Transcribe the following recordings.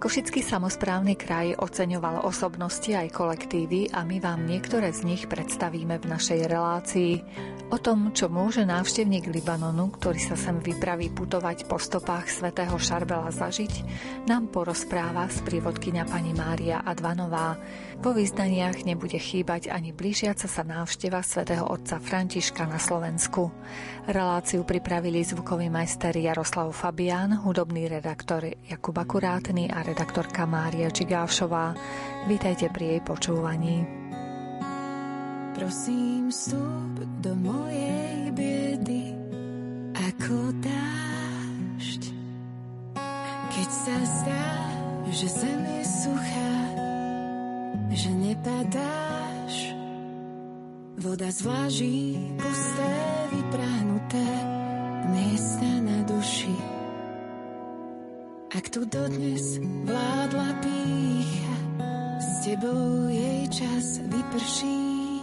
Košický samozprávny kraj oceňoval osobnosti aj kolektívy a my vám niektoré z nich predstavíme v našej relácii. O tom, čo môže návštevník Libanonu, ktorý sa sem vypraví putovať po stopách svätého Šarbela zažiť, nám porozpráva sprievodkynia pani Mária Advanová. Po význaniach nebude chýbať ani blížiaca sa návšteva svätého otca Františka na Slovensku. Reláciu pripravili zvukový majster Jaroslav Fabián, hudobný redaktor Jakub Akurátny a redaktorka Mária Čigášová. Vítajte pri jej počúvaní. Prosím, vstup do mojej biedy ako dážď. Keď sa zdá, že zem je suchá, že nepadáš, voda zvláží pusté, vyprahnuté miesta na duši ak tu dodnes vládla pícha, s tebou jej čas vyprší.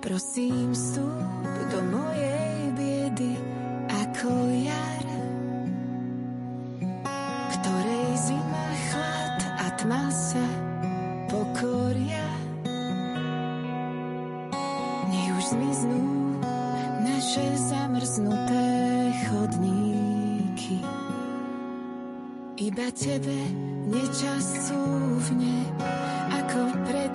Prosím, vstup do mojej biedy ako jar, ktorej zima, chlad a tma sa pokoria. Nech už zmiznú naše zamrznuté chodníky. Iba tebe nečas cúvne ako pred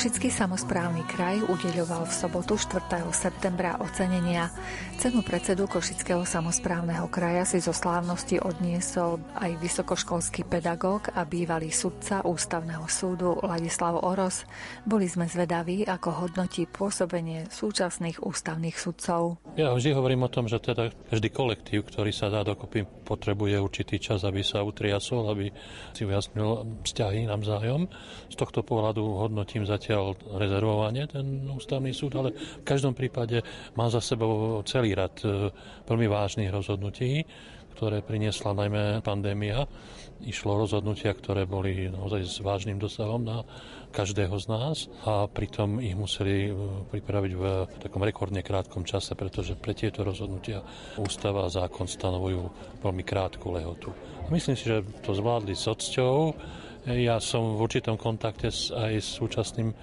Košický samozprávny kraj udeľoval v sobotu 4. septembra ocenenia. Cenu predsedu Košického samozprávneho kraja si zo slávnosti odniesol aj vysokoškolský pedagóg a bývalý sudca Ústavného súdu Ladislav Oros. Boli sme zvedaví, ako hodnotí pôsobenie súčasných ústavných sudcov. Ja vždy hovorím o tom, že teda každý kolektív, ktorý sa dá dokopy, potrebuje určitý čas, aby sa utriasol, aby si ujasnil vzťahy navzájom. Z tohto pohľadu hodnotím zatiaľ rezervovanie ten ústavný súd, ale v každom prípade má za sebou celý rad e, veľmi vážnych rozhodnutí, ktoré priniesla najmä pandémia. Išlo rozhodnutia, ktoré boli naozaj s vážnym dosahom na každého z nás a pritom ich museli e, pripraviť v takom rekordne krátkom čase, pretože pre tieto rozhodnutia ústava a zákon stanovujú veľmi krátku lehotu. Myslím si, že to zvládli s odsťou, Ja som v určitom kontakte aj s súčasným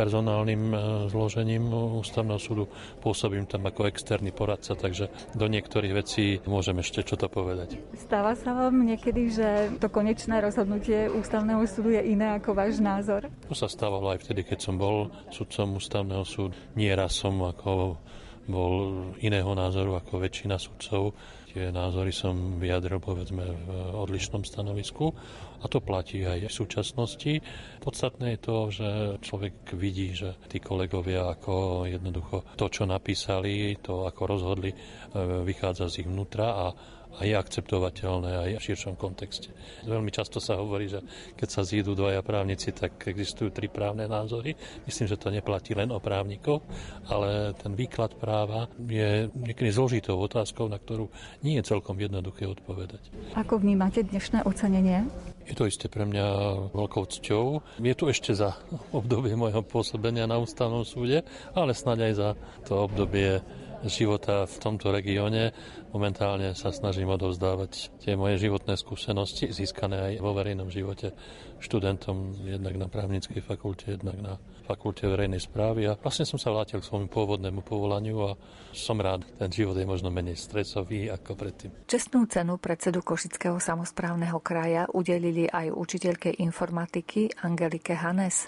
personálnym e, zložením ústavného súdu. Pôsobím tam ako externý poradca, takže do niektorých vecí môžem ešte čo to povedať. Stáva sa vám niekedy, že to konečné rozhodnutie ústavného súdu je iné ako váš názor? To sa stávalo aj vtedy, keď som bol sudcom ústavného súdu. Nie raz som ako bol iného názoru ako väčšina sudcov. Tie názory som vyjadril povedzme v odlišnom stanovisku a to platí aj v súčasnosti. Podstatné je to, že človek vidí, že tí kolegovia ako jednoducho to, čo napísali, to ako rozhodli, e, vychádza z ich vnútra a a je akceptovateľné aj v širšom kontexte. Veľmi často sa hovorí, že keď sa zídu dvaja právnici, tak existujú tri právne názory. Myslím, že to neplatí len o právnikov, ale ten výklad práva je niekedy zložitou otázkou, na ktorú nie je celkom jednoduché odpovedať. Ako vnímate dnešné ocenenie? Je to isté pre mňa veľkou cťou. Je tu ešte za obdobie môjho pôsobenia na ústavnom súde, ale snáď aj za to obdobie života v tomto regióne. Momentálne sa snažím odovzdávať tie moje životné skúsenosti, získané aj vo verejnom živote študentom, jednak na právnickej fakulte, jednak na fakulte verejnej správy a vlastne som sa vrátil k svojmu pôvodnému povolaniu a som rád, ten život je možno menej stresový ako predtým. Čestnú cenu predsedu Košického samozprávneho kraja udelili aj učiteľke informatiky Angelike Hanes.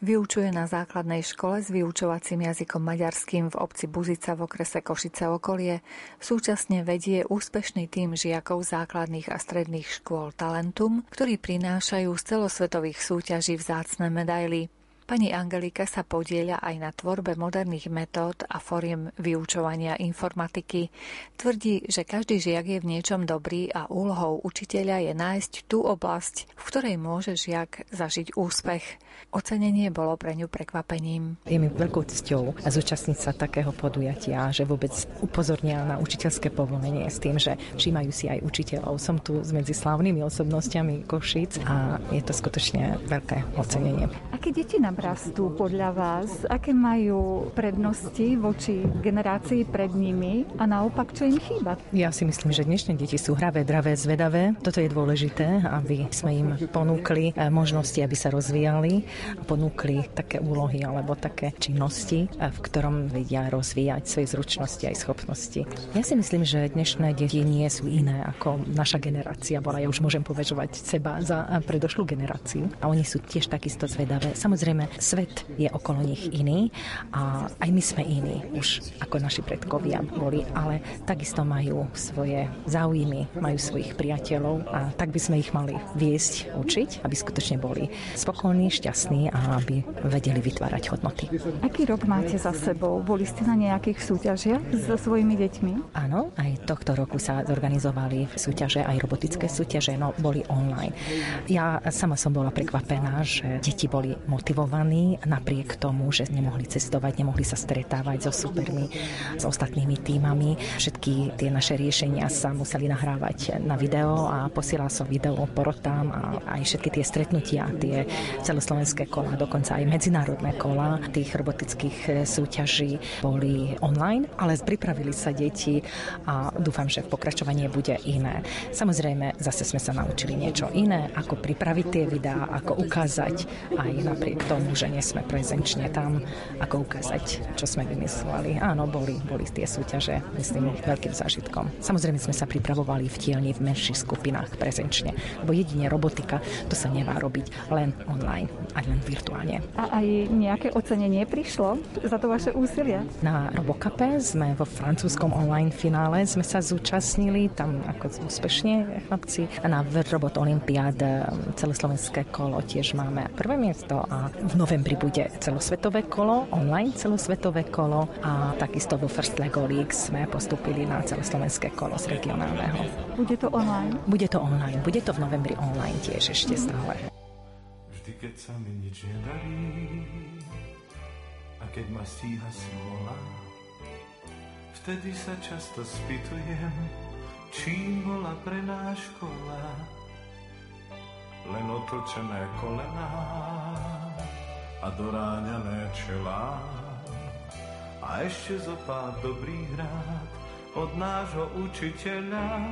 Vyučuje na základnej škole s vyučovacím jazykom maďarským v obci Buzica v okrese Košice okolie. Súčasne vedie úspešný tým žiakov základných a stredných škôl Talentum, ktorí prinášajú z celosvetových súťaží vzácne medaily. Pani Angelika sa podieľa aj na tvorbe moderných metód a foriem vyučovania informatiky. Tvrdí, že každý žiak je v niečom dobrý a úlohou učiteľa je nájsť tú oblasť, v ktorej môže žiak zažiť úspech. Ocenenie bolo pre ňu prekvapením. Je mi veľkou cťou zúčastniť sa takého podujatia, že vôbec upozornia na učiteľské povolenie s tým, že všímajú si aj učiteľov. Som tu medzi slávnymi osobnostiami Košic a je to skutočne veľké ocenenie. Aké deti nám rastú podľa vás? Aké majú prednosti voči generácii pred nimi a naopak, čo im chýba? Ja si myslím, že dnešné deti sú hravé, dravé, zvedavé. Toto je dôležité, aby sme im ponúkli eh, možnosti, aby sa rozvíjali a ponúkli také úlohy alebo také činnosti, eh, v ktorom vedia rozvíjať svoje zručnosti aj schopnosti. Ja si myslím, že dnešné deti nie sú iné ako naša generácia bola. Ja už môžem považovať seba za eh, predošlú generáciu a oni sú tiež takisto zvedavé. Samozrejme, svet je okolo nich iný a aj my sme iní, už ako naši predkovia boli, ale takisto majú svoje záujmy, majú svojich priateľov a tak by sme ich mali viesť, učiť, aby skutočne boli spokojní, šťastní a aby vedeli vytvárať hodnoty. Aký rok máte za sebou? Boli ste na nejakých súťažiach so svojimi deťmi? Áno, aj tohto roku sa zorganizovali súťaže, aj robotické súťaže, no boli online. Ja sama som bola prekvapená, že deti boli motivované motivovaní napriek tomu, že nemohli cestovať, nemohli sa stretávať so supermi, s ostatnými týmami. Všetky tie naše riešenia sa museli nahrávať na video a posielal som video porotám a aj všetky tie stretnutia, tie celoslovenské kola, dokonca aj medzinárodné kola tých robotických súťaží boli online, ale pripravili sa deti a dúfam, že pokračovanie bude iné. Samozrejme, zase sme sa naučili niečo iné, ako pripraviť tie videá, ako ukázať aj napriek tomu, že nie sme prezenčne tam, ako ukázať, čo sme vymysleli. Áno, boli, boli tie súťaže, myslím, veľkým zážitkom. Samozrejme sme sa pripravovali v tielni v menších skupinách prezenčne, lebo jedine robotika, to sa nevá robiť len online, aj len virtuálne. A aj nejaké ocenenie prišlo za to vaše úsilie? Na Robocape sme vo francúzskom online finále sme sa zúčastnili, tam ako úspešne chlapci. Na Robot Olympiad celoslovenské kolo tiež máme prvé miesto a v novembri bude celosvetové kolo, online celosvetové kolo a takisto vo First Lego League sme postupili na celoslovenské kolo z regionálneho. Bude to online? Bude to online. Bude to v novembri online tiež ešte stále. Vždy, keď sa mi nič nedarí a keď ma stíha smola, vtedy sa často spýtujem, čím bola pre náš škola len otočené kolená a doráňané čelá. A ešte zo pár dobrých rád od nášho učiteľa.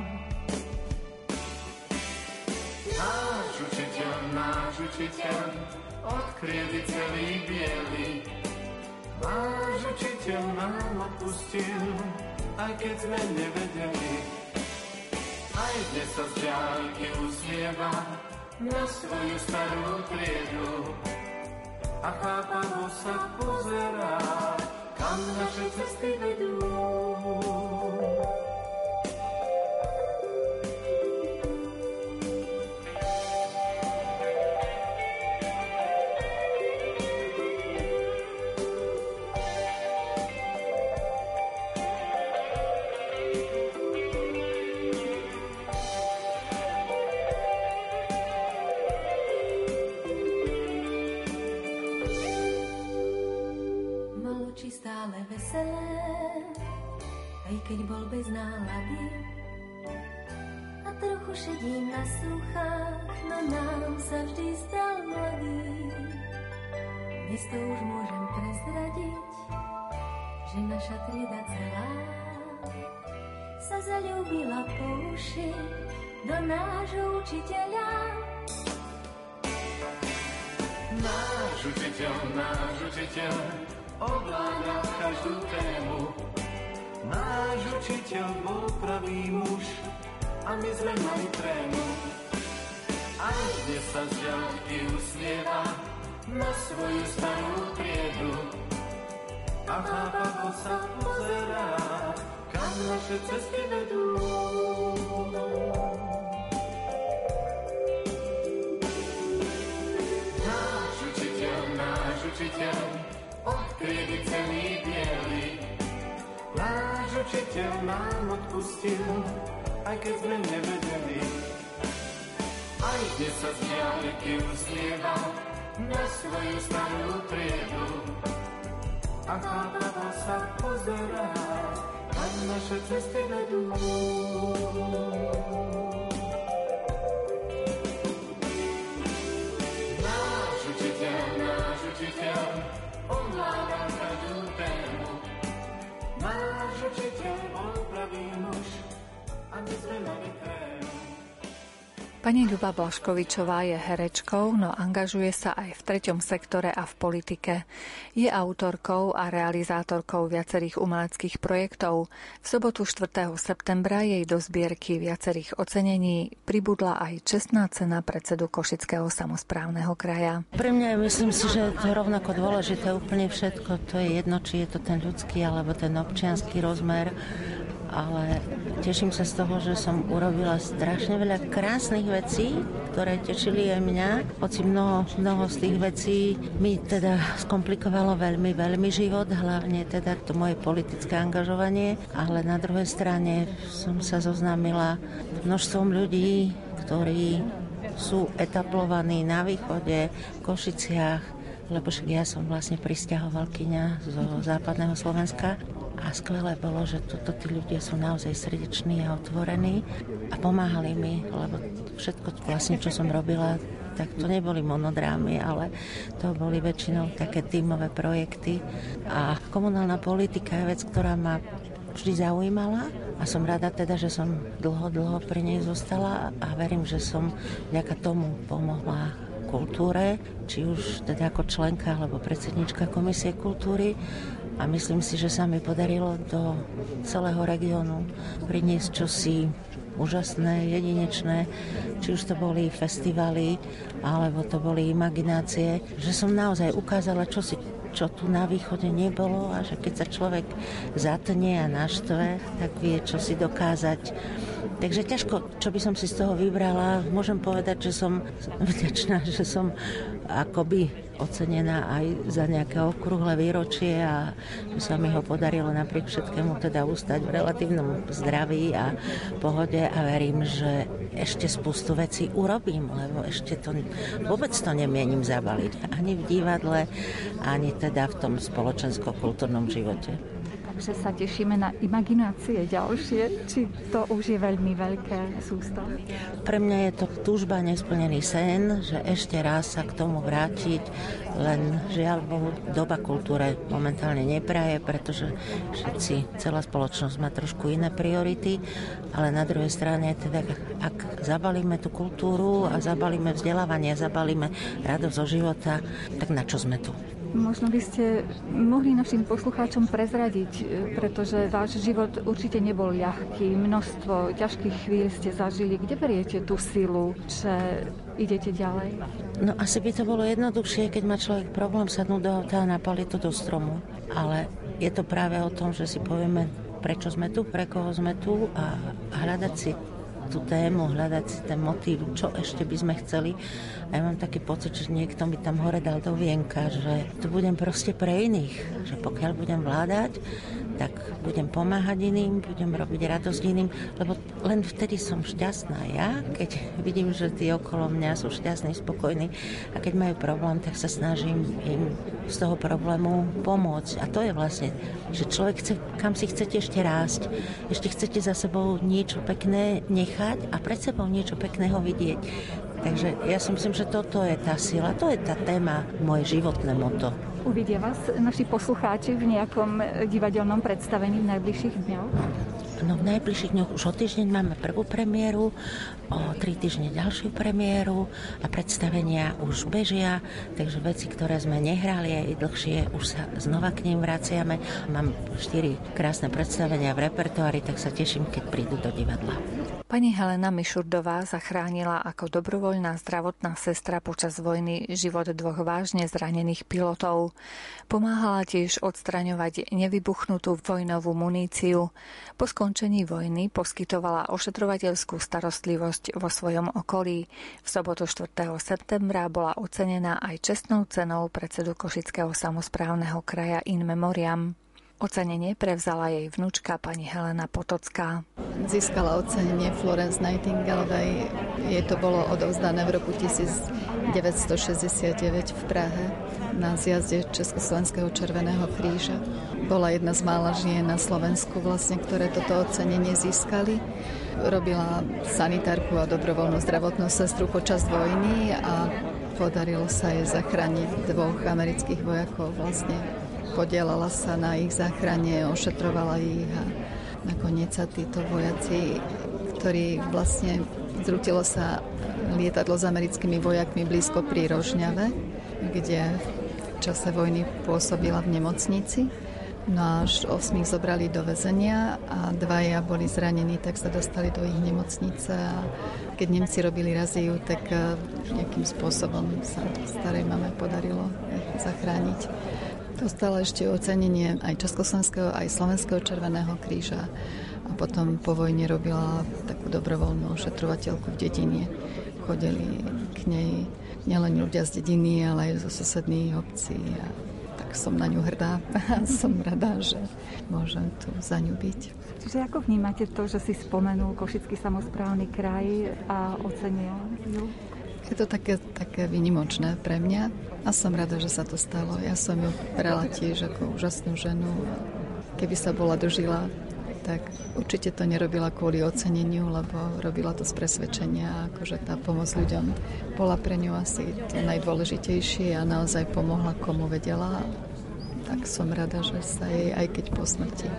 Náš učiteľ náš učiteľ, od celý biely. Náš učiteľ nám odpustil, aj keď sme nevedeli. Aj dnes sa z ďalky usmieva na svoju starú triedu. A chápavo sa pozerá, kam naše cesty vedú. Trochu šedím na sluchách, no nám sa vždy zdal mladý. Dnes to už môžem prezradiť, že naša trieda celá sa zalúbila po uši do nášho učiteľa. Náš učiteľ, náš učiteľ, ovláda každú tému, Náš učiteľ bol pravý muž a my sme mali trému. Aj dnes sa z ďalky usmieva na svoju starú priedu. A chápavo sa pozerá, kam naše cesty vedú. Náš učiteľ, náš učiteľ, odkriedy celý bielý, Náš učiteľ nám odpustil, aj keď sme nevedeli. Aj dnes sa z diálky usmieva na svoju starú triedu. A chápavo sa pozerá, kam naše cesty vedú. Náš učiteľ, náš učiteľ, ovláda každú tému. Náš učiteľ bol pravý muž Pani Ľuba Blaškovičová je herečkou, no angažuje sa aj v treťom sektore a v politike. Je autorkou a realizátorkou viacerých umeleckých projektov. V sobotu 4. septembra jej do zbierky viacerých ocenení pribudla aj čestná cena predsedu Košického samozprávneho kraja. Pre mňa myslím si, že je rovnako dôležité úplne všetko. To je jedno, či je to ten ľudský alebo ten občianský rozmer ale teším sa z toho, že som urobila strašne veľa krásnych vecí, ktoré tešili aj mňa. Hoci mnoho, mnoho z tých vecí mi teda skomplikovalo veľmi, veľmi život, hlavne teda to moje politické angažovanie, ale na druhej strane som sa zoznámila množstvom ľudí, ktorí sú etaplovaní na východe, v Košiciach, lebo však ja som vlastne pristahovalkyňa zo západného Slovenska a skvelé bolo, že toto tí ľudia sú naozaj srdeční a otvorení a pomáhali mi, lebo všetko vlastne, čo som robila, tak to neboli monodrámy, ale to boli väčšinou také tímové projekty. A komunálna politika je vec, ktorá ma vždy zaujímala a som rada teda, že som dlho, dlho pri nej zostala a verím, že som vďaka tomu pomohla kultúre, či už teda ako členka alebo predsednička Komisie kultúry a myslím si, že sa mi podarilo do celého regiónu priniesť čosi úžasné, jedinečné, či už to boli festivaly, alebo to boli imaginácie, že som naozaj ukázala čosi, čo tu na východe nebolo a že keď sa človek zatne a naštve, tak vie čo si dokázať. Takže ťažko, čo by som si z toho vybrala. Môžem povedať, že som vďačná, že som akoby ocenená aj za nejaké okrúhle výročie a sa mi ho podarilo napriek všetkému teda ustať v relatívnom zdraví a pohode a verím, že ešte spustu vecí urobím, lebo ešte to vôbec to nemienim zabaliť. Ani v divadle, ani teda v tom spoločensko-kultúrnom živote. Že sa tešíme na imaginácie ďalšie, či to už je veľmi veľké sústo? Pre mňa je to túžba, nesplnený sen, že ešte raz sa k tomu vrátiť, len žiaľ Bohu, doba kultúre momentálne nepraje, pretože všetci, celá spoločnosť má trošku iné priority, ale na druhej strane, teda, ak zabalíme tú kultúru a zabalíme vzdelávanie, zabalíme radosť zo života, tak na čo sme tu? Možno by ste mohli našim poslucháčom prezradiť, e, pretože váš život určite nebol ľahký. Množstvo ťažkých chvíľ ste zažili. Kde beriete tú silu, že idete ďalej? No asi by to bolo jednoduchšie, keď má človek problém sadnúť do auta a napaliť to do stromu. Ale je to práve o tom, že si povieme, prečo sme tu, pre koho sme tu a hľadať si tú tému, hľadať si ten motív, čo ešte by sme chceli. A ja mám taký pocit, že niekto mi tam hore dal do vienka, že to budem proste pre iných. Že pokiaľ budem vládať, tak budem pomáhať iným, budem robiť radosť iným, lebo len vtedy som šťastná ja, keď vidím, že tí okolo mňa sú šťastní, spokojní a keď majú problém, tak sa snažím im z toho problému pomôcť. A to je vlastne, že človek chce, kam si chcete ešte rásť, ešte chcete za sebou niečo pekné nechať a pred sebou niečo pekného vidieť. Takže ja si myslím, že toto je tá sila, to je tá téma, moje životné moto. Uvidia vás naši poslucháči v nejakom divadelnom predstavení v najbližších dňoch? No v najbližších dňoch už o týždeň máme prvú premiéru, o tri týždne ďalšiu premiéru a predstavenia už bežia, takže veci, ktoré sme nehrali aj dlhšie, už sa znova k ním vraciame. Mám štyri krásne predstavenia v repertoári, tak sa teším, keď prídu do divadla. Pani Helena Mišurdová zachránila ako dobrovoľná zdravotná sestra počas vojny život dvoch vážne zranených pilotov. Pomáhala tiež odstraňovať nevybuchnutú vojnovú muníciu. Po skončení vojny poskytovala ošetrovateľskú starostlivosť vo svojom okolí. V sobotu 4. septembra bola ocenená aj čestnou cenou predsedu Košického samozprávneho kraja In Memoriam. Ocenenie prevzala jej vnúčka pani Helena Potocká. Získala ocenenie Florence Nightingaleovej. Jej to bolo odovzdané v roku 1969 v Prahe na zjazde Československého červeného kríža. Bola jedna z mála žien na Slovensku, vlastne, ktoré toto ocenenie získali. Robila sanitárku a dobrovoľnú zdravotnú sestru počas vojny a podarilo sa jej zachrániť dvoch amerických vojakov vlastne podielala sa na ich záchrane, ošetrovala ich a nakoniec sa títo vojaci, ktorí vlastne zrutilo sa lietadlo s americkými vojakmi blízko pri Rožňave, kde v čase vojny pôsobila v nemocnici. No až osmých zobrali do väzenia a dvaja boli zranení, tak sa dostali do ich nemocnice a keď Nemci robili raziu, tak eh, nejakým spôsobom sa starej mame podarilo ich zachrániť. Dostala ešte ocenenie aj Československého, aj Slovenského červeného kríža a potom po vojne robila takú dobrovoľnú ošetrovateľku v dedine. Chodili k nej nielen ľudia z dediny, ale aj zo susedných obcí a tak som na ňu hrdá a som rada, že môžem tu za ňu byť. Čiže ako vnímate to, že si spomenul Košický samozprávny kraj a ocenil ju? Je to také, také vynimočné pre mňa a som rada, že sa to stalo. Ja som ju brala tiež ako úžasnú ženu. Keby sa bola dožila, tak určite to nerobila kvôli oceneniu, lebo robila to z presvedčenia, akože tá pomoc ľuďom bola pre ňu asi to najdôležitejšie a naozaj pomohla komu vedela. Tak som rada, že sa jej aj keď po smrti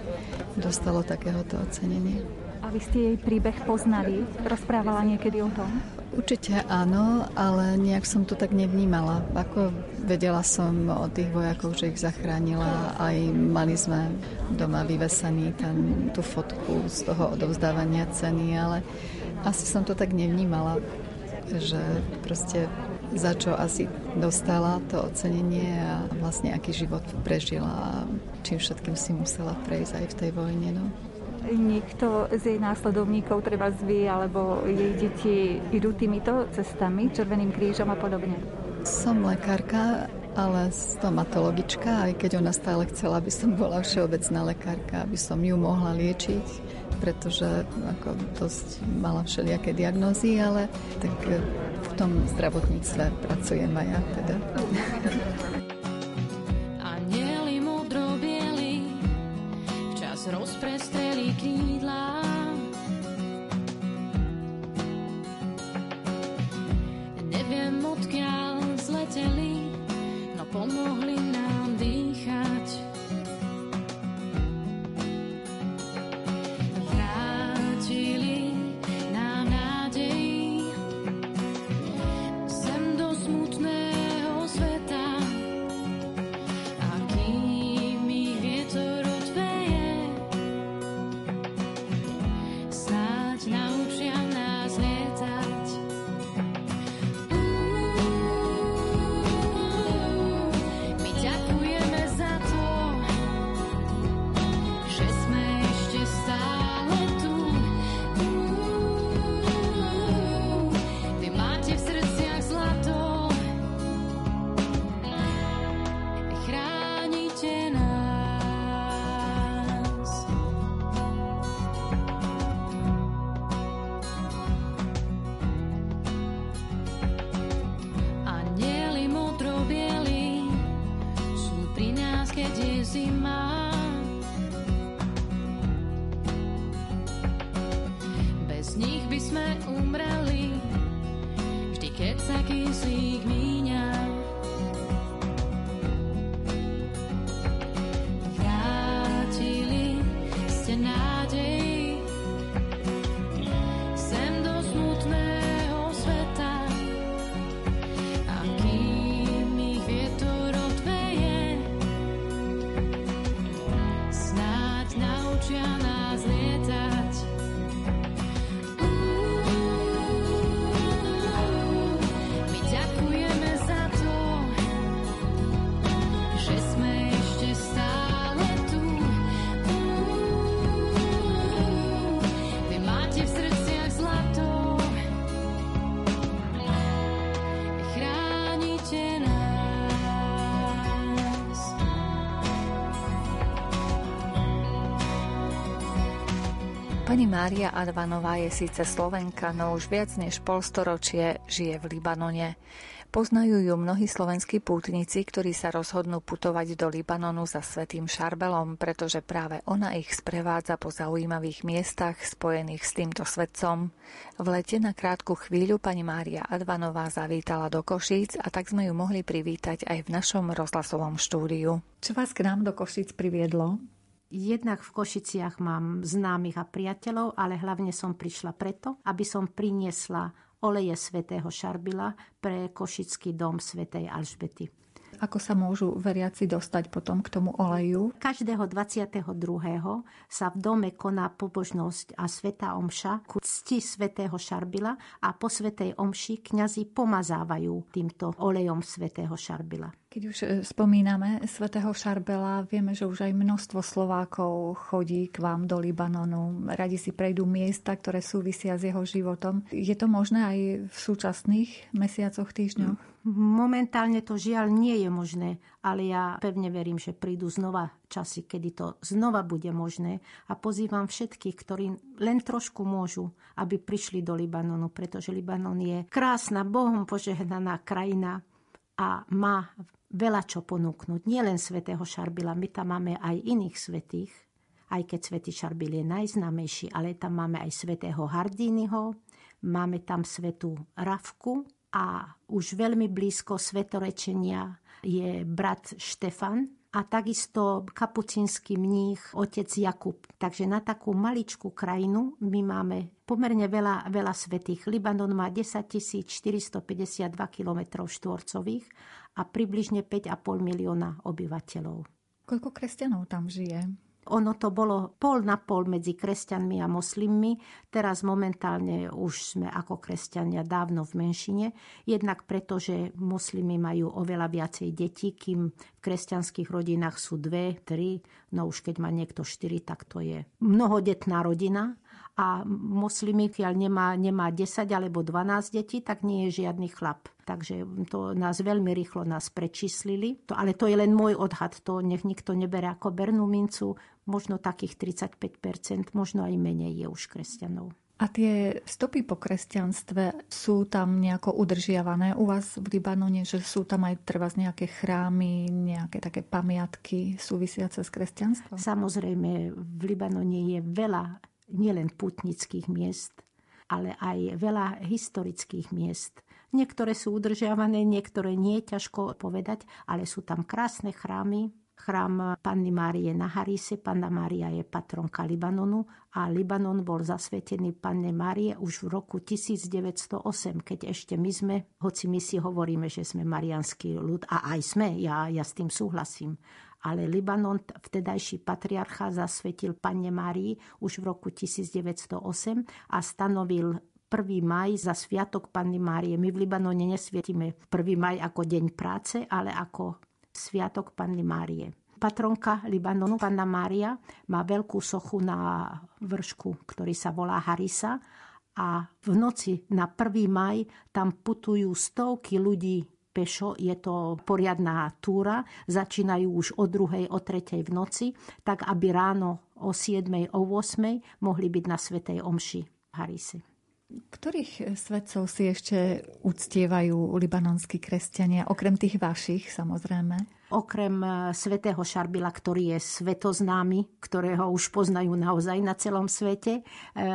dostalo takéhoto ocenenie. A vy ste jej príbeh poznali? Rozprávala niekedy o tom? Určite áno, ale nejak som to tak nevnímala. Ako vedela som o tých vojakov, že ich zachránila, aj mali sme doma vyvesaný tam tú fotku z toho odovzdávania ceny, ale asi som to tak nevnímala, že proste za čo asi dostala to ocenenie a vlastne aký život prežila a čím všetkým si musela prejsť aj v tej vojne. No niekto z jej následovníkov, treba zvy, alebo jej deti idú týmito cestami, Červeným krížom a podobne? Som lekárka, ale stomatologička, aj keď ona stále chcela, aby som bola všeobecná lekárka, aby som ju mohla liečiť, pretože ako dosť mala všelijaké diagnózy, ale tak v tom zdravotníctve pracujem aj ja teda. Mária Advanová je síce Slovenka, no už viac než polstoročie žije v Libanone. Poznajú ju mnohí slovenskí pútnici, ktorí sa rozhodnú putovať do Libanonu za Svetým Šarbelom, pretože práve ona ich sprevádza po zaujímavých miestach spojených s týmto svetcom. V lete na krátku chvíľu pani Mária Advanová zavítala do Košíc a tak sme ju mohli privítať aj v našom rozhlasovom štúdiu. Čo vás k nám do Košíc priviedlo? Jednak v Košiciach mám známych a priateľov, ale hlavne som prišla preto, aby som priniesla oleje svätého Šarbila pre Košický dom svätej Alžbety. Ako sa môžu veriaci dostať potom k tomu oleju? Každého 22. sa v dome koná pobožnosť a svätá omša ku cti svätého Šarbila a po svätej omši kňazi pomazávajú týmto olejom svätého Šarbila. Keď už e, spomíname svätého Šarbela, vieme, že už aj množstvo Slovákov chodí k vám do Libanonu. Radi si prejdú miesta, ktoré súvisia s jeho životom. Je to možné aj v súčasných mesiacoch, týždňoch? Momentálne to žiaľ nie je možné, ale ja pevne verím, že prídu znova časy, kedy to znova bude možné a pozývam všetkých, ktorí len trošku môžu, aby prišli do Libanonu, pretože Libanon je krásna, Bohom požehnaná krajina a má veľa čo ponúknuť. Nie len svätého Šarbila, my tam máme aj iných svetých, aj keď svätý Šarbil je najznámejší, ale tam máme aj svätého Hardínyho, máme tam svetú Ravku a už veľmi blízko svetorečenia je brat Štefan a takisto kapucínsky mních otec Jakub. Takže na takú maličkú krajinu my máme pomerne veľa, veľa svetých. Libanon má 10 452 km štvorcových a približne 5,5 milióna obyvateľov. Koľko kresťanov tam žije? Ono to bolo pol na pol medzi kresťanmi a moslimmi. Teraz momentálne už sme ako kresťania dávno v menšine. Jednak preto, že moslimy majú oveľa viacej detí, kým v kresťanských rodinách sú dve, tri. No už keď má niekto štyri, tak to je mnohodetná rodina a moslimy, keď nemá, nemá 10 alebo 12 detí, tak nie je žiadny chlap. Takže to nás veľmi rýchlo nás prečíslili. To, ale to je len môj odhad, to nech nikto nebere ako bernú mincu. Možno takých 35%, možno aj menej je už kresťanov. A tie stopy po kresťanstve sú tam nejako udržiavané u vás v Libanone, že sú tam aj treba nejaké chrámy, nejaké také pamiatky súvisiace s kresťanstvom? Samozrejme, v Libanone je veľa nielen putnických miest, ale aj veľa historických miest. Niektoré sú udržiavané, niektoré nie, ťažko povedať, ale sú tam krásne chrámy, chrám Panny Márie na Harise. Panna Mária je patronka Libanonu a Libanon bol zasvetený Panne Márie už v roku 1908, keď ešte my sme, hoci my si hovoríme, že sme marianský ľud, a aj sme, ja, ja s tým súhlasím, ale Libanon, vtedajší patriarcha, zasvetil Panne Márii už v roku 1908 a stanovil 1. maj za Sviatok Panny Márie. My v Libanone nesvietime 1. maj ako deň práce, ale ako Sviatok Panny Márie. Patronka Libanonu, Panna Mária, má veľkú sochu na vršku, ktorý sa volá Harisa a v noci na 1. maj tam putujú stovky ľudí pešo, je to poriadná túra, začínajú už o druhej, o tretej v noci, tak aby ráno o 7, o 8 mohli byť na Svetej Omši v Harise. Ktorých svetcov si ešte uctievajú libanonskí kresťania, okrem tých vašich samozrejme? Okrem e, svätého Šarbila, ktorý je svetoznámy, ktorého už poznajú naozaj na celom svete, e,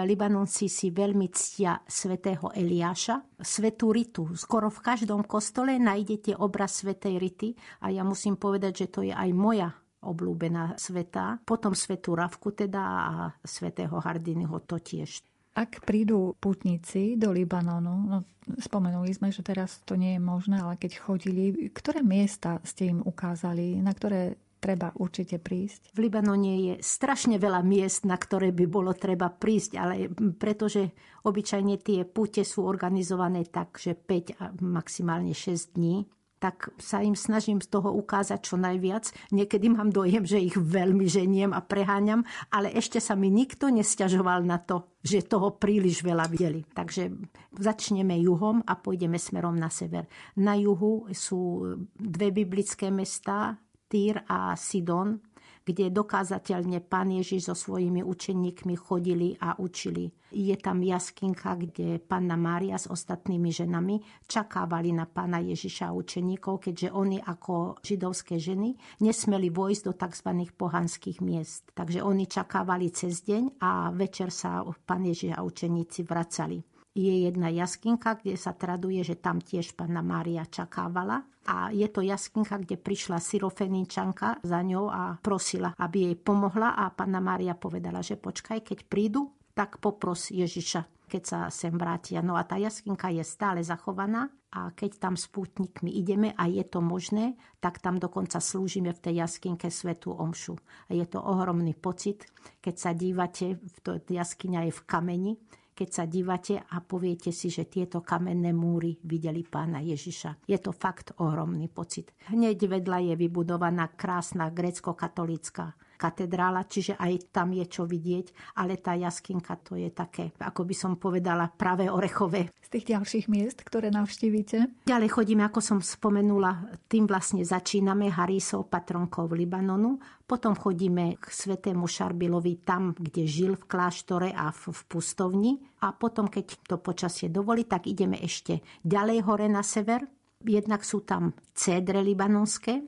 Libanonci si veľmi ctia svätého Eliáša, svetú Ritu. Skoro v každom kostole nájdete obraz svetej Rity a ja musím povedať, že to je aj moja obľúbená sveta. Potom svetú Ravku teda a svetého Hardinyho to tiež. Ak prídu putníci do Libanonu, no spomenuli sme, že teraz to nie je možné, ale keď chodili, ktoré miesta ste im ukázali, na ktoré treba určite prísť? V Libanone je strašne veľa miest, na ktoré by bolo treba prísť, ale pretože obyčajne tie púte sú organizované tak, že 5 a maximálne 6 dní, tak sa im snažím z toho ukázať čo najviac. Niekedy mám dojem, že ich veľmi ženiem a preháňam, ale ešte sa mi nikto nesťažoval na to, že toho príliš veľa videli. Takže začneme juhom a pôjdeme smerom na sever. Na juhu sú dve biblické mestá, Týr a Sidon, kde dokázateľne pán Ježiš so svojimi učeníkmi chodili a učili. Je tam jaskinka, kde panna Mária s ostatnými ženami čakávali na pána Ježiša a učeníkov, keďže oni ako židovské ženy nesmeli vojsť do tzv. pohanských miest. Takže oni čakávali cez deň a večer sa pán Ježiš a učeníci vracali je jedna jaskinka, kde sa traduje, že tam tiež panna Mária čakávala. A je to jaskinka, kde prišla syrofeníčanka za ňou a prosila, aby jej pomohla a panna Mária povedala, že počkaj, keď prídu, tak popros Ježiša, keď sa sem vrátia. No a tá jaskinka je stále zachovaná a keď tam s pútnikmi ideme a je to možné, tak tam dokonca slúžime v tej jaskinke Svetú Omšu. A je to ohromný pocit, keď sa dívate, to jaskyňa je v kameni, keď sa dívate a poviete si, že tieto kamenné múry videli pána Ježiša. Je to fakt ohromný pocit. Hneď vedľa je vybudovaná krásna grecko-katolická katedrála, čiže aj tam je čo vidieť, ale tá jaskinka to je také, ako by som povedala, práve orechové. Z tých ďalších miest, ktoré navštívite? Ďalej chodíme, ako som spomenula, tým vlastne začíname Harisou, patronkou Libanonu, potom chodíme k svetému Šarbilovi tam, kde žil v kláštore a v, v pustovni a potom, keď to počasie dovolí, tak ideme ešte ďalej hore na sever. Jednak sú tam cédre libanonské,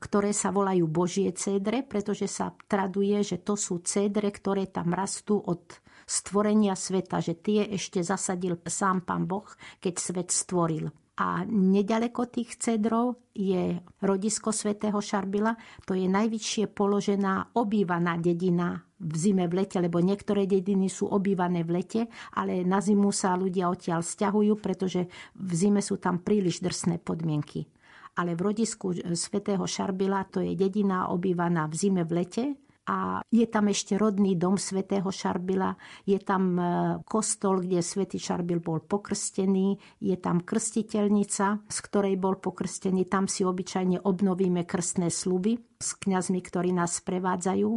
ktoré sa volajú Božie cédre, pretože sa traduje, že to sú cédre, ktoré tam rastú od stvorenia sveta, že tie ešte zasadil sám pán Boh, keď svet stvoril. A nedaleko tých cedrov je rodisko svätého Šarbila. To je najvyššie položená obývaná dedina v zime v lete, lebo niektoré dediny sú obývané v lete, ale na zimu sa ľudia odtiaľ stiahujú, pretože v zime sú tam príliš drsné podmienky ale v rodisku svätého Šarbila to je dedina obývaná v zime v lete a je tam ešte rodný dom svätého Šarbila, je tam e, kostol, kde svätý Šarbil bol pokrstený, je tam krstiteľnica, z ktorej bol pokrstený, tam si obyčajne obnovíme krstné sluby s kňazmi, ktorí nás sprevádzajú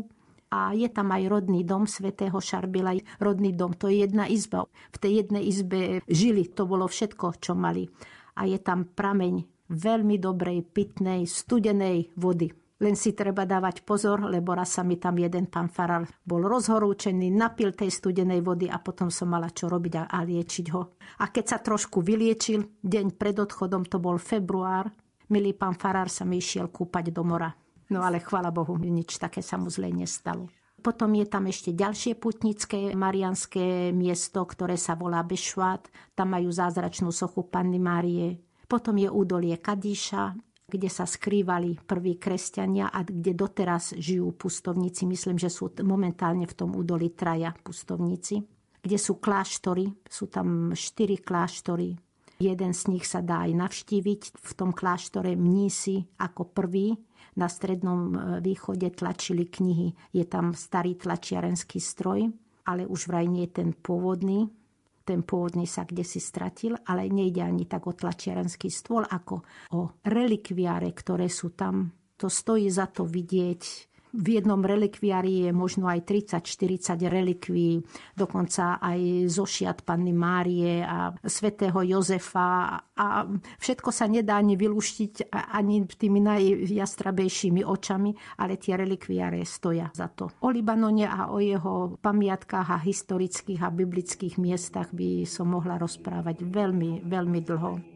a je tam aj rodný dom svätého Šarbila. Rodný dom, to je jedna izba. V tej jednej izbe žili, to bolo všetko, čo mali. A je tam prameň veľmi dobrej pitnej, studenej vody. Len si treba dávať pozor, lebo raz sa mi tam jeden pán farár bol rozhorúčený, napil tej studenej vody a potom som mala čo robiť a, a liečiť ho. A keď sa trošku vyliečil, deň pred odchodom, to bol február, milý pán farár sa mi išiel kúpať do mora. No ale chvala Bohu, nič také sa mu zle nestalo. Potom je tam ešte ďalšie putnické marianské miesto, ktoré sa volá Bešvát. Tam majú zázračnú sochu Panny Márie. Potom je údolie Kadíša, kde sa skrývali prví kresťania a kde doteraz žijú pustovníci. Myslím, že sú momentálne v tom údolí traja pustovníci. Kde sú kláštory, sú tam štyri kláštory. Jeden z nich sa dá aj navštíviť. V tom kláštore mnísi ako prvý na Strednom e, východe tlačili knihy. Je tam starý tlačiarenský stroj, ale už vraj nie ten pôvodný. Ten pôvodný sa kde si stratil, ale nejde ani tak o tlačiarenský stôl, ako o relikviáre, ktoré sú tam. To stojí za to vidieť v jednom relikviári je možno aj 30-40 relikví, dokonca aj zošiat Panny Márie a svätého Jozefa a všetko sa nedá ani vylúštiť ani tými najjastrabejšími očami, ale tie relikviáre stoja za to. O Libanone a o jeho pamiatkách a historických a biblických miestach by som mohla rozprávať veľmi, veľmi dlho.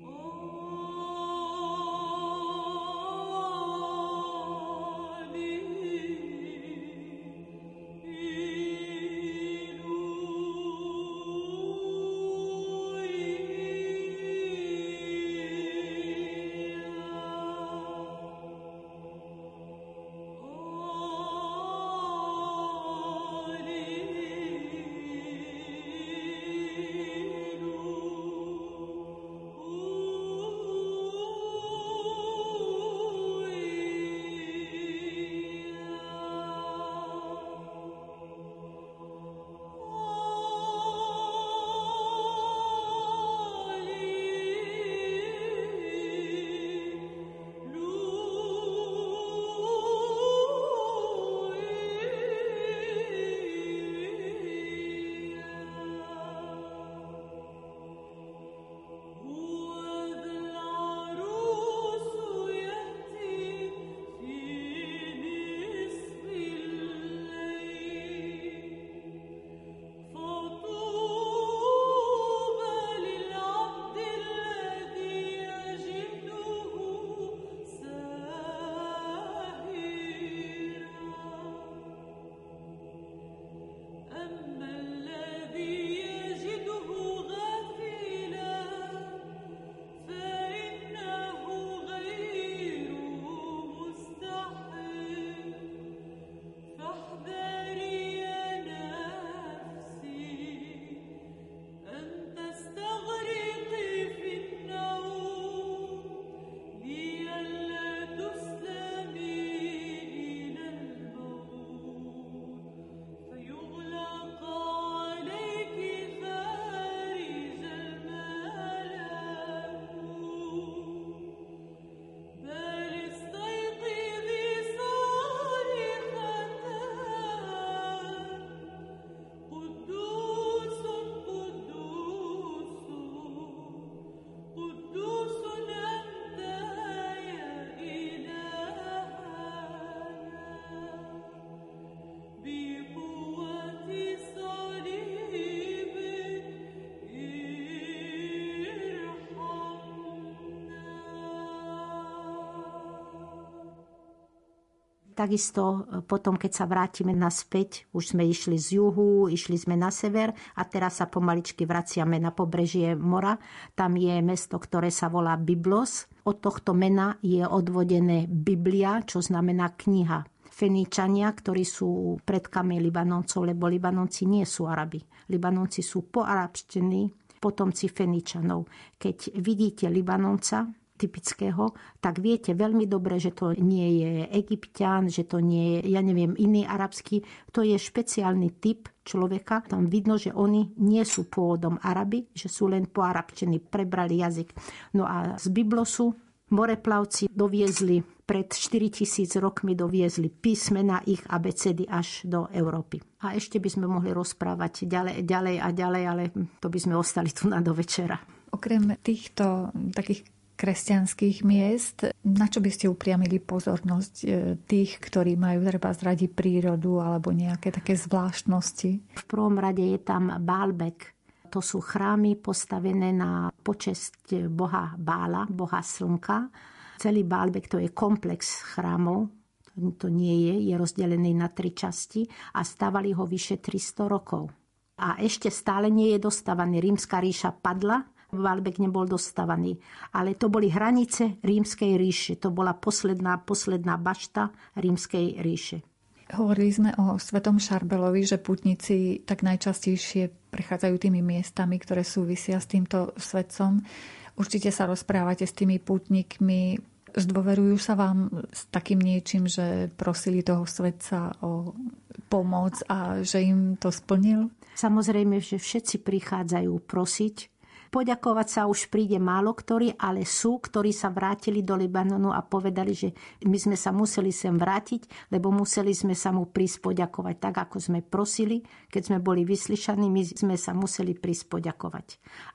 Takisto e, potom, keď sa vrátime naspäť, už sme išli z juhu, išli sme na sever a teraz sa pomaličky vraciame na pobrežie mora. Tam je mesto, ktoré sa volá Biblos. Od tohto mena je odvodené Biblia, čo znamená kniha. Feníčania, ktorí sú predkami Libanoncov, lebo Libanonci nie sú Arabi. Libanonci sú poarabštení potomci Feničanov. Keď vidíte Libanonca, typického, tak viete veľmi dobre, že to nie je egyptian, že to nie je, ja neviem, iný arabský. To je špeciálny typ človeka. Tam vidno, že oni nie sú pôvodom Araby, že sú len poarabčení, prebrali jazyk. No a z Biblosu moreplavci doviezli pred 4000 rokmi doviezli písmena ich abecedy až do Európy. A ešte by sme mohli rozprávať ďalej, ďalej a ďalej, ale to by sme ostali tu na do večera. Okrem týchto takých kresťanských miest. Na čo by ste upriamili pozornosť e, tých, ktorí majú treba zradiť prírodu alebo nejaké také zvláštnosti? V prvom rade je tam Bálbek. To sú chrámy postavené na počest boha Bála, boha slnka. Celý Bálbek to je komplex chrámov, to nie je, je rozdelený na tri časti a stavali ho vyše 300 rokov. A ešte stále nie je dostávaný. Rímska ríša padla, Valbek nebol dostávaný. Ale to boli hranice rímskej ríše. To bola posledná, posledná bašta rímskej ríše. Hovorili sme o Svetom Šarbelovi, že putníci tak najčastejšie prechádzajú tými miestami, ktoré súvisia s týmto svetcom. Určite sa rozprávate s tými putníkmi. Zdôverujú sa vám s takým niečím, že prosili toho svetca o pomoc a že im to splnil? Samozrejme, že všetci prichádzajú prosiť Poďakovať sa už príde málo ktorý, ale sú, ktorí sa vrátili do Libanonu a povedali, že my sme sa museli sem vrátiť, lebo museli sme sa mu prísť poďakovať tak, ako sme prosili. Keď sme boli vyslyšaní, my sme sa museli prísť poďakovať.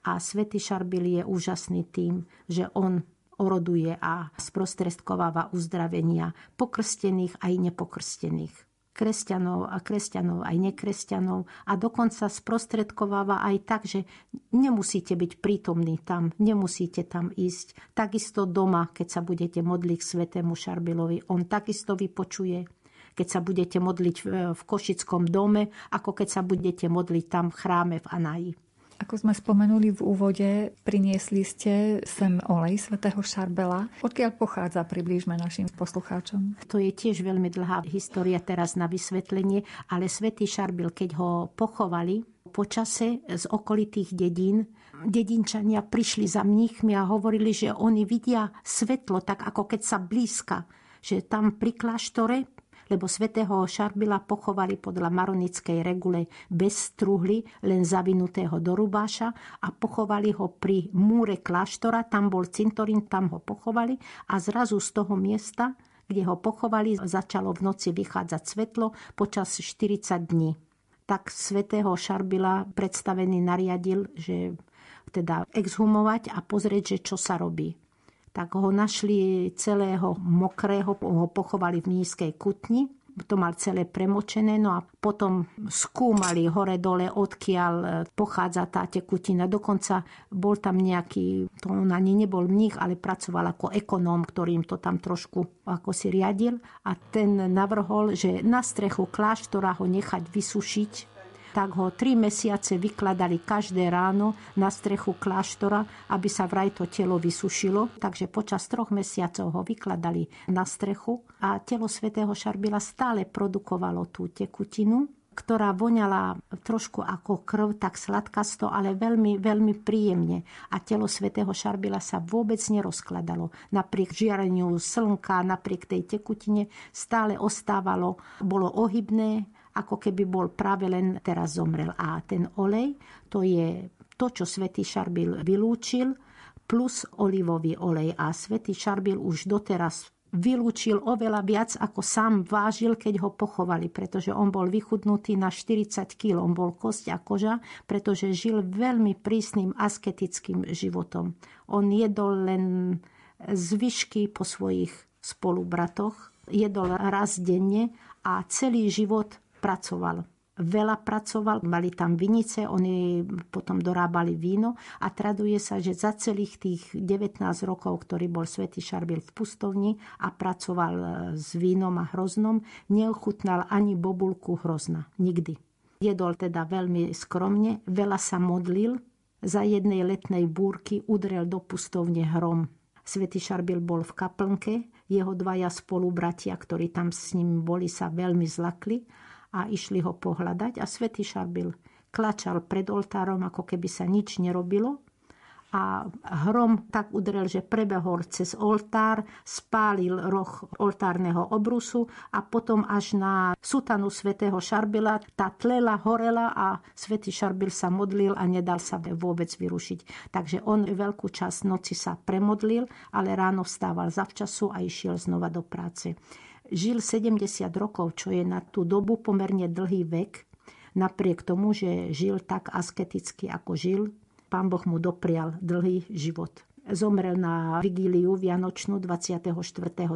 A Svetý Šarbil je úžasný tým, že on oroduje a sprostredkováva uzdravenia pokrstených aj nepokrstených kresťanov a kresťanov aj nekresťanov a dokonca sprostredkováva aj tak, že nemusíte byť prítomní tam, nemusíte tam ísť. Takisto doma, keď sa budete modliť k svetému Šarbilovi, on takisto vypočuje keď sa budete modliť v Košickom dome, ako keď sa budete modliť tam v chráme v Anaji. Ako sme spomenuli v úvode, priniesli ste sem olej svätého Šarbela. Odkiaľ pochádza, priblížme našim poslucháčom. To je tiež veľmi dlhá história teraz na vysvetlenie, ale svätý Šarbel, keď ho pochovali, počase z okolitých dedín dedinčania prišli za mníchmi a hovorili, že oni vidia svetlo, tak ako keď sa blízka že tam pri kláštore lebo svätého Šarbila pochovali podľa maronickej regule bez truhly, len zavinutého do rubáša a pochovali ho pri múre kláštora, tam bol cintorín, tam ho pochovali a zrazu z toho miesta, kde ho pochovali, začalo v noci vychádzať svetlo počas 40 dní. Tak svätého Šarbila predstavený nariadil, že teda exhumovať a pozrieť, že čo sa robí tak ho našli celého mokrého, ho pochovali v nízkej kutni, to mal celé premočené, no a potom skúmali hore-dole, odkiaľ pochádza tá tekutina. Dokonca bol tam nejaký, to on ani nebol mních, ale pracoval ako ekonóm, ktorým to tam trošku ako si riadil. A ten navrhol, že na strechu kláštora ho nechať vysušiť tak ho tri mesiace vykladali každé ráno na strechu kláštora, aby sa vraj to telo vysušilo. Takže počas troch mesiacov ho vykladali na strechu a telo svätého Šarbila stále produkovalo tú tekutinu, ktorá voňala trošku ako krv, tak sladkasto, ale veľmi, veľmi príjemne. A telo svätého Šarbila sa vôbec nerozkladalo. Napriek žiareniu slnka, napriek tej tekutine stále ostávalo, bolo ohybné, ako keby bol práve len teraz zomrel. A ten olej, to je to, čo svätý Šarbil vylúčil, plus olivový olej. A svätý Šarbil už doteraz vylúčil oveľa viac, ako sám vážil, keď ho pochovali, pretože on bol vychudnutý na 40 kg, on bol kosť a koža, pretože žil veľmi prísnym asketickým životom. On jedol len zvyšky po svojich spolubratoch, jedol raz denne a celý život pracoval veľa pracoval, mali tam vinice, oni potom dorábali víno a traduje sa, že za celých tých 19 rokov, ktorý bol Svetý Šarbil v pustovni a pracoval e, s vínom a hroznom, neochutnal ani bobulku hrozna. Nikdy. Jedol teda veľmi skromne, veľa sa modlil, za jednej letnej búrky udrel do pustovne hrom. Svetý Šarbil bol v kaplnke, jeho dvaja spolubratia, ktorí tam s ním boli, sa veľmi zlakli a išli ho pohľadať a svätý Šarbil klačal pred oltárom, ako keby sa nič nerobilo a hrom tak udrel, že prebehol cez oltár, spálil roh oltárneho obrusu a potom až na sutanu svätého Šarbila tá tlela, horela a svätý Šarbil sa modlil a nedal sa vôbec vyrušiť. Takže on veľkú časť noci sa premodlil, ale ráno vstával zavčasu a išiel znova do práce žil 70 rokov, čo je na tú dobu pomerne dlhý vek, napriek tomu, že žil tak asketicky, ako žil, pán Boh mu doprial dlhý život. zomrel na vigíliu Vianočnú 24.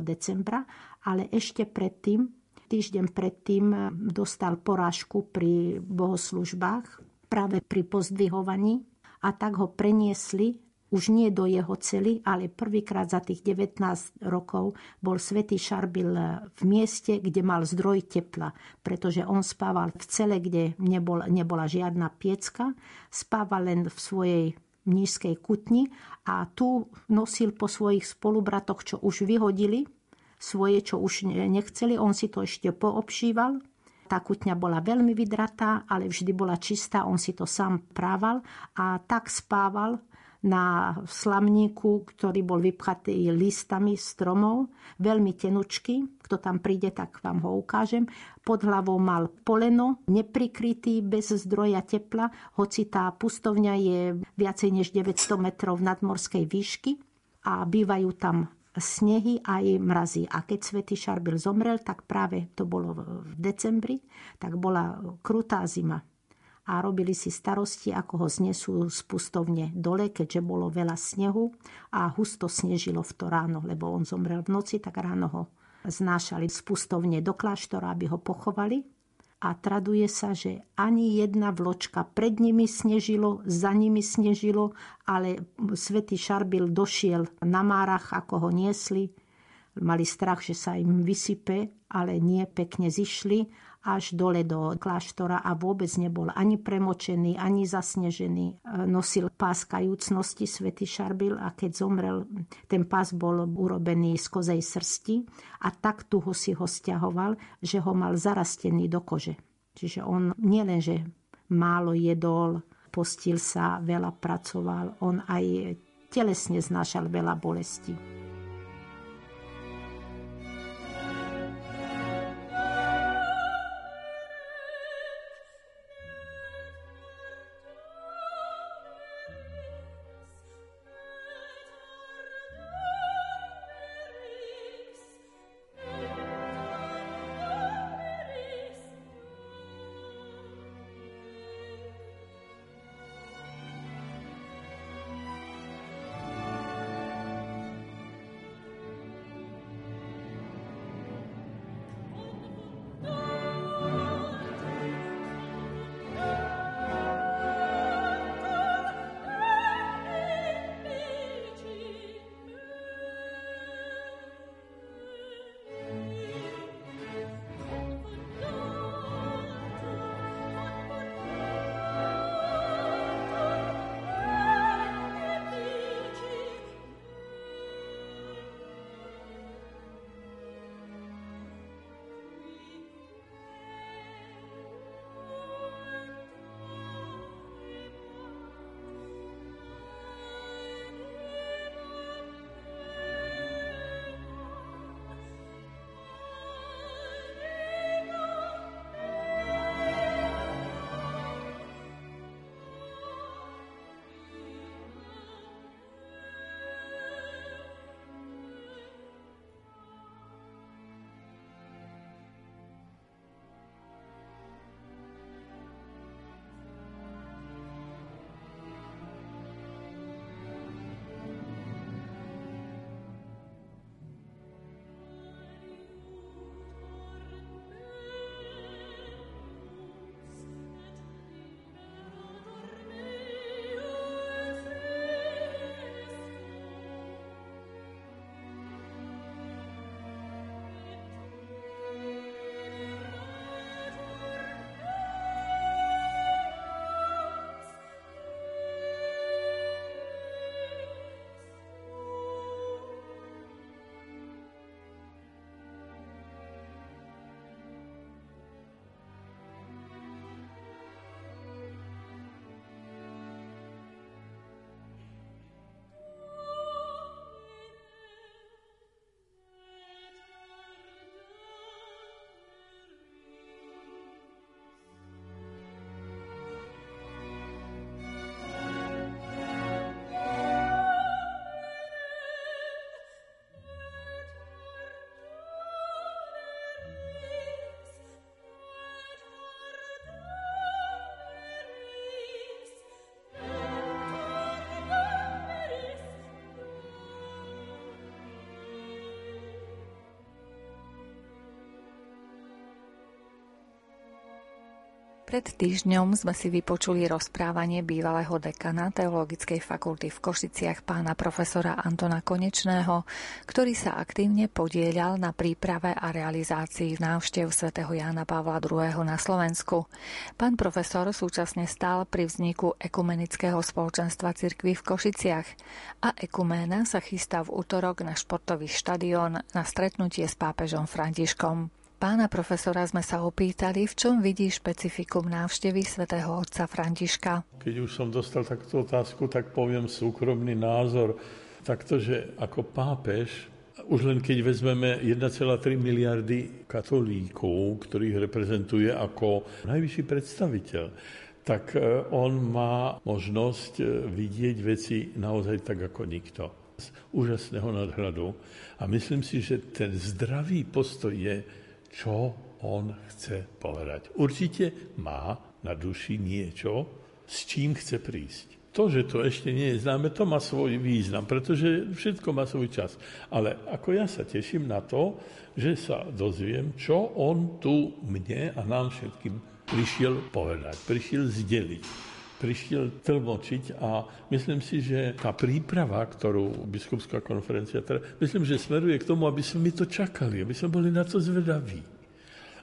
decembra, ale ešte predtým, týždeň predtým dostal porážku pri bohoslužbách, práve pri pozdvihovaní a tak ho preniesli už nie do jeho cely, ale prvýkrát za tých 19 rokov bol svätý Šarbil v mieste, kde mal zdroj tepla, pretože on spával v cele, kde nebol, nebola žiadna piecka, spával len v svojej nízkej kutni a tu nosil po svojich spolubratoch, čo už vyhodili, svoje, čo už nechceli, on si to ešte poobšíval. Tá kutňa bola veľmi vydratá, ale vždy bola čistá, on si to sám prával a tak spával na slamníku, ktorý bol vypchatý listami stromov, veľmi tenučky. Kto tam príde, tak vám ho ukážem. Pod hlavou mal poleno, neprikrytý, bez zdroja tepla, hoci tá pustovňa je viacej než 900 metrov nadmorskej výšky a bývajú tam snehy aj mrazy. A keď svätý Šarbil zomrel, tak práve to bolo v decembri, tak bola krutá zima a robili si starosti, ako ho znesú z pustovne dole, keďže bolo veľa snehu a husto snežilo v to ráno, lebo on zomrel v noci, tak ráno ho znášali z pustovne do kláštora, aby ho pochovali. A traduje sa, že ani jedna vločka pred nimi snežilo, za nimi snežilo, ale svätý Šarbil došiel na márach, ako ho niesli. Mali strach, že sa im vysype, ale nie pekne zišli až dole do kláštora a vôbec nebol ani premočený, ani zasnežený. E, nosil pás kajúcnosti svätý Šarbil a keď zomrel, ten pás bol urobený z kozej srsti a tak tu ho si ho stiahoval, že ho mal zarastený do kože. Čiže on nielenže málo jedol, postil sa, veľa pracoval, on aj telesne znášal veľa bolesti. Pred týždňom sme si vypočuli rozprávanie bývalého dekana Teologickej fakulty v Košiciach pána profesora Antona Konečného, ktorý sa aktívne podielal na príprave a realizácii návštev svätého Jána Pavla II. na Slovensku. Pán profesor súčasne stál pri vzniku ekumenického spoločenstva cirkvy v Košiciach a ekuména sa chystá v útorok na športový štadión na stretnutie s pápežom Františkom. Pána profesora sme sa opýtali, v čom vidí špecifikum návštevy svätého otca Františka. Keď už som dostal takúto otázku, tak poviem súkromný názor. Takto, že ako pápež, už len keď vezmeme 1,3 miliardy katolíkov, ktorých reprezentuje ako najvyšší predstaviteľ, tak e, on má možnosť e, vidieť veci naozaj tak ako nikto. Z úžasného nadhľadu. A myslím si, že ten zdravý postoj je čo on chce povedať. Určite má na duši niečo, s čím chce prísť. To, že to ešte nie je známe, to má svoj význam, pretože všetko má svoj čas. Ale ako ja sa teším na to, že sa dozviem, čo on tu mne a nám všetkým prišiel povedať, prišiel zdeliť prišiel tlmočiť a myslím si, že tá príprava, ktorú biskupská konferencia, teda, myslím, že smeruje k tomu, aby sme my to čakali, aby sme boli na to zvedaví.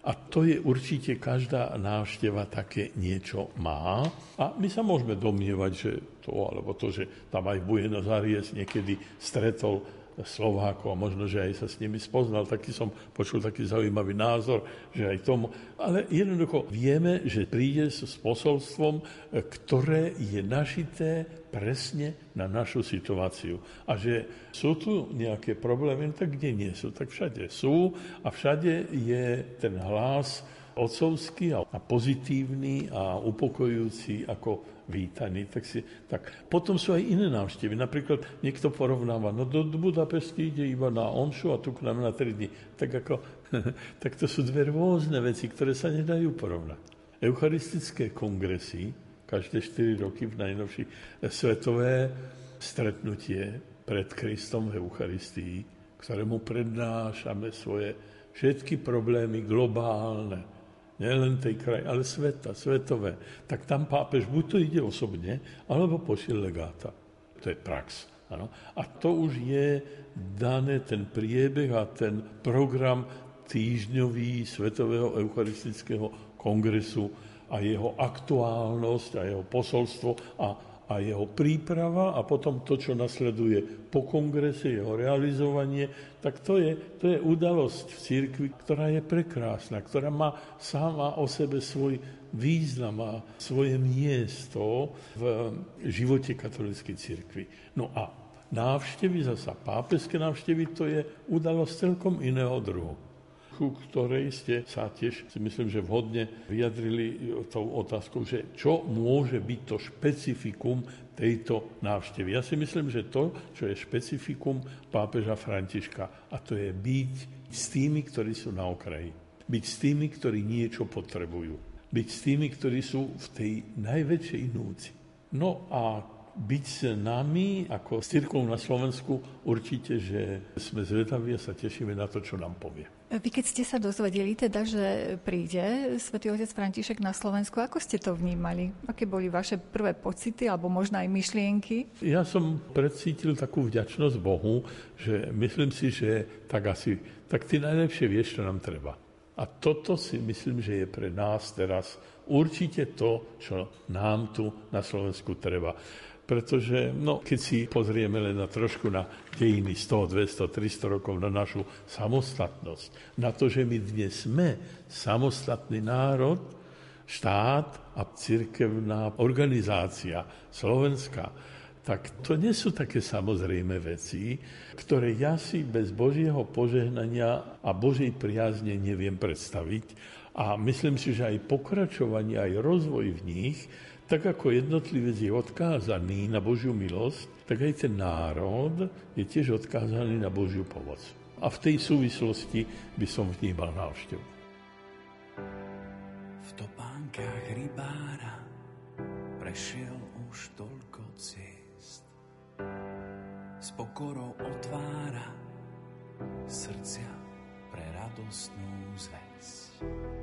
A to je určite každá návšteva také niečo má. A my sa môžeme domnievať, že to, alebo to, že tam aj v Buenos Aires niekedy stretol Slovákov a možno, že aj sa s nimi spoznal. Taký som počul taký zaujímavý názor, že aj tomu. Ale jednoducho vieme, že príde s posolstvom, ktoré je našité presne na našu situáciu. A že sú tu nejaké problémy, tak kde nie sú, tak všade sú a všade je ten hlas otcovský a pozitívny a upokojujúci ako vítaní. Tak, si, tak potom sú aj iné návštevy. Napríklad niekto porovnáva, no do, Budapešti ide iba na onšu a tu k nám na 3 dní. Tak, ako, tak to sú dve rôzne veci, ktoré sa nedajú porovnať. Eucharistické kongresy, každé 4 roky v najnovší svetové stretnutie pred Kristom v Eucharistii, ktorému prednášame svoje všetky problémy globálne, nielen tej kraj, ale sveta, svetové, tak tam pápež buď to ide osobne, alebo pošiel legáta. To je prax. Ano. A to už je dané ten priebeh a ten program týždňový Svetového eucharistického kongresu a jeho aktuálnosť a jeho posolstvo a a jeho príprava a potom to, čo nasleduje po kongrese, jeho realizovanie, tak to je, to je udalosť v církvi, ktorá je prekrásna, ktorá má sama o sebe svoj význam a svoje miesto v živote katolíckej církvy. No a návštevy, zasa pápežské návštevy, to je udalosť celkom iného druhu ku ktorej ste sa tiež, si myslím, že vhodne vyjadrili tou otázkou, že čo môže byť to špecifikum tejto návštevy. Ja si myslím, že to, čo je špecifikum pápeža Františka, a to je byť s tými, ktorí sú na okraji. Byť s tými, ktorí niečo potrebujú. Byť s tými, ktorí sú v tej najväčšej núci. No a byť s nami, ako s na Slovensku, určite, že sme zvedaví a sa tešíme na to, čo nám povie. Vy keď ste sa dozvedeli teda, že príde svätý otec František na Slovensku, ako ste to vnímali? Aké boli vaše prvé pocity alebo možno aj myšlienky? Ja som precítil takú vďačnosť Bohu, že myslím si, že tak asi, tak ty najlepšie vieš, čo nám treba. A toto si myslím, že je pre nás teraz určite to, čo nám tu na Slovensku treba. Pretože, no, keď si pozrieme len na trošku na dejiny 100, 200, 300 rokov, na našu samostatnosť, na to, že my dnes sme samostatný národ, štát a cirkevná organizácia Slovenska, tak to nie sú také samozrejme veci, ktoré ja si bez Božieho požehnania a Božej priazne neviem predstaviť. A myslím si, že aj pokračovanie, aj rozvoj v nich tak ako jednotlivec je odkázaný na Božiu milosť, tak aj ten národ je tiež odkázaný na Božiu pomoc. A v tej súvislosti by som vnímal návštevu. V topánkach rybára prešiel už toľko ciest. S pokorou otvára srdcia pre radostnú zväzť.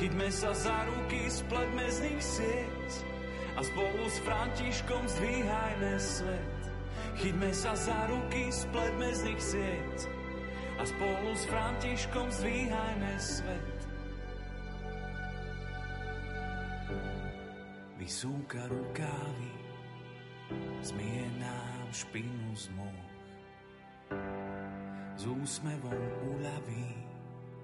Chyťme sa za ruky, spletme z nich sieť a spolu s Františkom zdvíhajme svet. Chyťme sa za ruky, spletme z nich sieť a spolu s Františkom zdvíhajme svet. Vysúka rukávy, zmije nám špinu z moh. S úsmevom uľaví,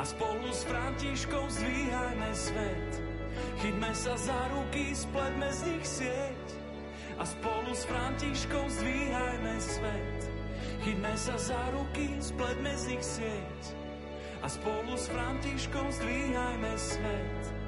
a spolu s Františkom zdvíhajme svet. Chyťme sa za ruky, spletme z nich sieť a spolu s Františkom zdvíhajme svet. Chyťme sa za ruky, spletme z nich sieť a spolu s Františkom zdvíhajme svet.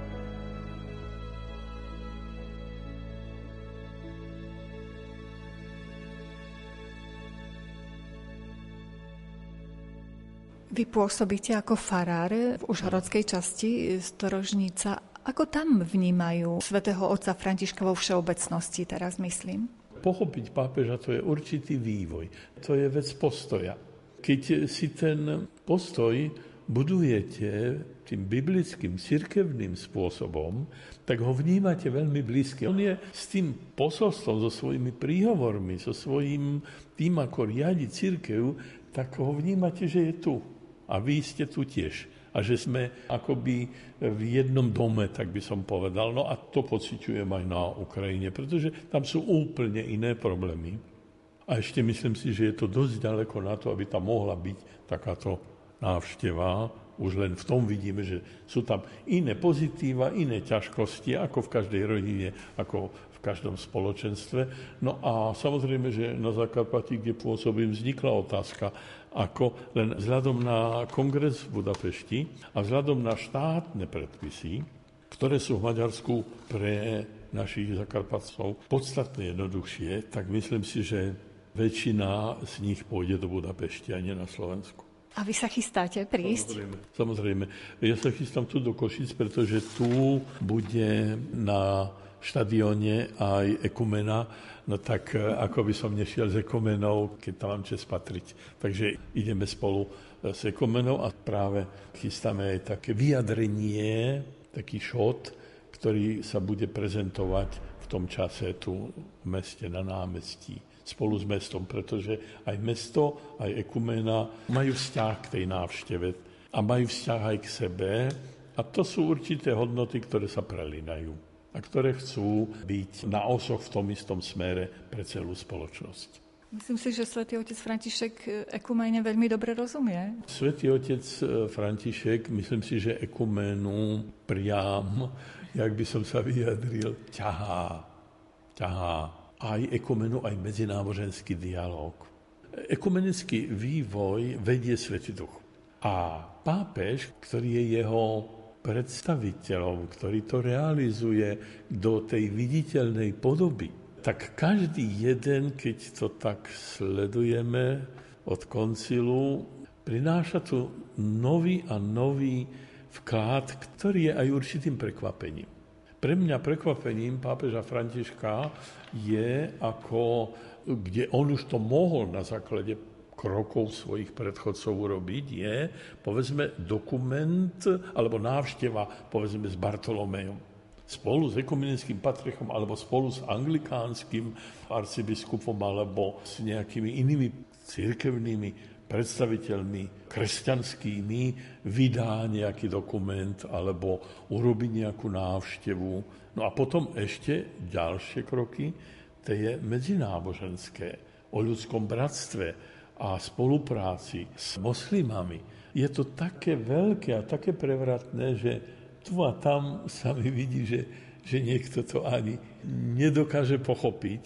Vy pôsobíte ako farár v užhorodskej časti Storožnica. Ako tam vnímajú svätého otca Františka vo všeobecnosti, teraz myslím? Pochopiť pápeža to je určitý vývoj. To je vec postoja. Keď si ten postoj budujete tým biblickým, cirkevným spôsobom, tak ho vnímate veľmi blízky. On je s tým posolstvom, so svojimi príhovormi, so svojím tým, ako riadi cirkev, tak ho vnímate, že je tu. A vy ste tu tiež. A že sme akoby v jednom dome, tak by som povedal. No a to pociťujem aj na Ukrajine, pretože tam sú úplne iné problémy. A ešte myslím si, že je to dosť ďaleko na to, aby tam mohla byť takáto návšteva. Už len v tom vidíme, že sú tam iné pozitíva, iné ťažkosti, ako v každej rodine, ako v každom spoločenstve. No a samozrejme, že na Zakarpatí, kde pôsobím, vznikla otázka, ako len vzhľadom na kongres v Budapešti a vzhľadom na štátne predpisy, ktoré sú v Maďarsku pre našich zakarpatcov podstatne jednoduchšie, tak myslím si, že väčšina z nich pôjde do Budapešti a nie na Slovensku. A vy sa chystáte prísť? Samozrejme, samozrejme. Ja sa chystám tu do Košic, pretože tu bude na štadióne aj ekumena, no tak e, ako by som nešiel s ekumenou, keď tam mám čas patriť. Takže ideme spolu e, s ekumenou a práve chystáme aj také vyjadrenie, taký šot, ktorý sa bude prezentovať v tom čase tu v meste na námestí spolu s mestom, pretože aj mesto, aj ekumena majú vzťah k tej návšteve a majú vzťah aj k sebe a to sú určité hodnoty, ktoré sa prelínajú a ktoré chcú byť na osoch v tom istom smere pre celú spoločnosť. Myslím si, že svätý otec František ekumene veľmi dobre rozumie. Svetý otec e, František, myslím si, že ekuménu priam, jak by som sa vyjadril, ťahá. ťahá aj ekumenu, aj medzináboženský dialog. Ekumenický vývoj vedie Svetý Duch. A pápež, ktorý je jeho predstaviteľom, ktorý to realizuje do tej viditeľnej podoby, tak každý jeden, keď to tak sledujeme od koncilu, prináša tu nový a nový vklad, ktorý je aj určitým prekvapením. Pre mňa prekvapením pápeža Františka je, ako, kde on už to mohol na základe krokov svojich predchodcov urobiť, je, povedzme, dokument alebo návšteva, povedzme, s Bartolomejom spolu s ekumenickým patrichom alebo spolu s anglikánskym arcibiskupom alebo s nejakými inými církevnými predstaviteľmi kresťanskými vydá nejaký dokument alebo urobí nejakú návštevu. No a potom ešte ďalšie kroky, to je medzináboženské, o ľudskom bratstve a spolupráci s moslimami. Je to také veľké a také prevratné, že tu a tam sa mi vidí, že, že niekto to ani nedokáže pochopiť,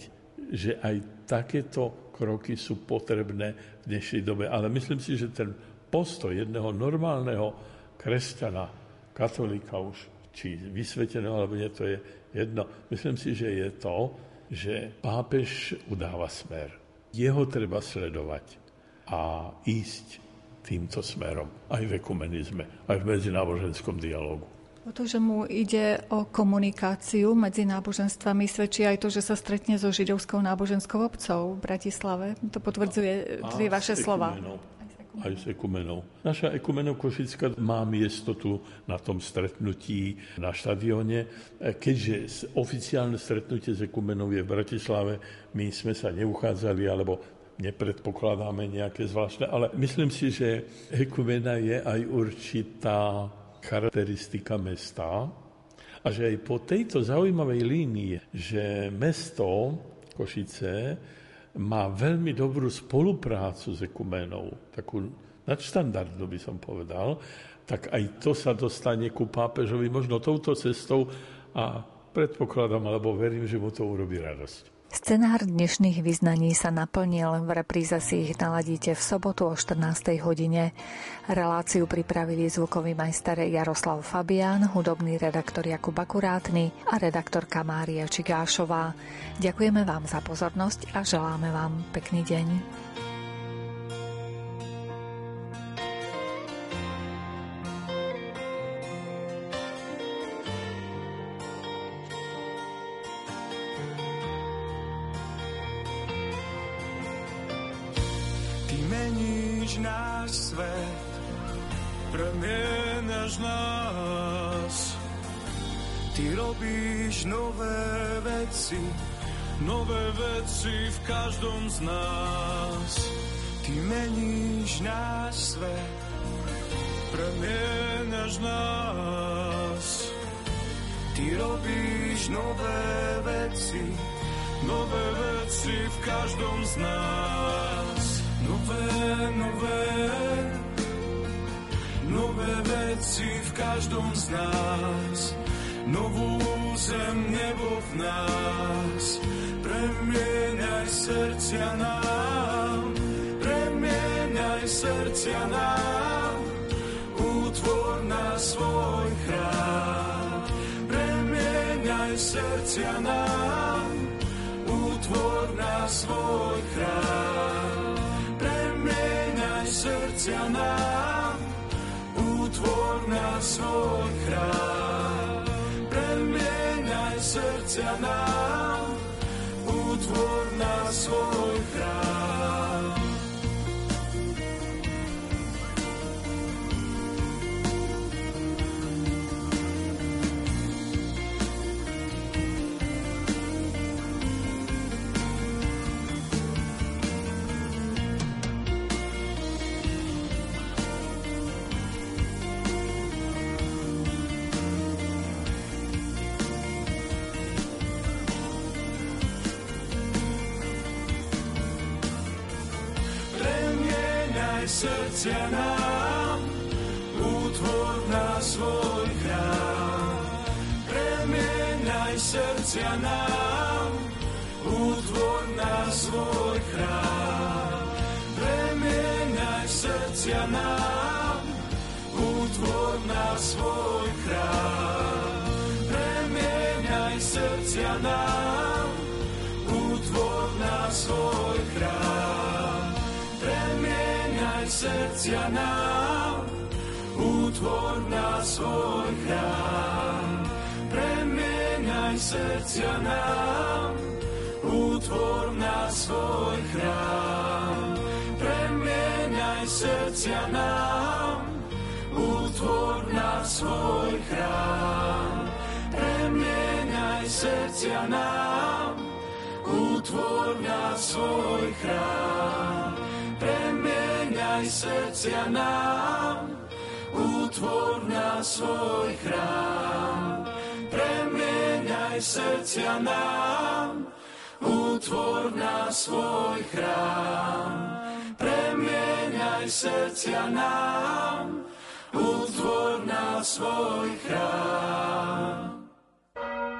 že aj takéto kroky sú potrebné v dnešnej dobe. Ale myslím si, že ten postoj jedného normálneho kresťana, katolíka už, či vysveteného, alebo nie, to je jedno. Myslím si, že je to, že pápež udáva smer. Jeho treba sledovať a ísť týmto smerom. Aj v ekumenizme, aj v medzináboženskom dialogu. O to, že mu ide o komunikáciu medzi náboženstvami, svedčí aj to, že sa stretne so židovskou náboženskou obcov v Bratislave. To potvrdzuje tie vaše slova. Aj s ekumenou. Naša ekumenou Košická má miesto tu na tom stretnutí na štadióne. Keďže oficiálne stretnutie s ekumenou je v Bratislave, my sme sa neuchádzali, alebo nepredpokladáme nejaké zvláštne, ale myslím si, že ekumena je aj určitá charakteristika mesta a že aj po tejto zaujímavej línii, že mesto Košice má veľmi dobrú spoluprácu s ekumenou, takú nadštandardnú by som povedal, tak aj to sa dostane ku pápežovi možno touto cestou a predpokladám, alebo verím, že mu to urobí radosť. Scenár dnešných vyznaní sa naplnil, v repríze si ich naladíte v sobotu o 14. hodine. Reláciu pripravili zvukový majster Jaroslav Fabián, hudobný redaktor Jakub Akurátny a redaktorka Mária Čigášová. Ďakujeme vám za pozornosť a želáme vám pekný deň. Veci, nové veci v každom z nás. Ty meníš náš svet, premienaš nás. Ty robíš nové veci, nové veci v každom z nás. Nové, nové, nové veci v každom z nás, novú zem, nebo v nás. Premieňaj srdcia nám, premieňaj srdcia nám, utvor na svoj chrám. Premieňaj srdcia nám, utvor na svoj chrám. Premieňaj srdcia nám, utvor na svoj chrám. Srdcia nám, utvor na svoj. Srdcia nám, utvor na svoj chrám. Premieňaj srdcia nám, utvor na svoj chrám. Premieňaj srdcia nám, srdcia nám, utvor na svoj chrám. Premieňaj srdcia nám, utvor na svoj chrám. Premieňaj srdcia nám, utvor na svoj chrám. Premieňaj srdcia nám, utvor na svoj chrám. Premieňaj srdcia nám, utvor na svoj chrám. Premieňaj srdcia nám, utvor na svoj chrám. Premieňaj srdcia nám, utvor na svoj chrám.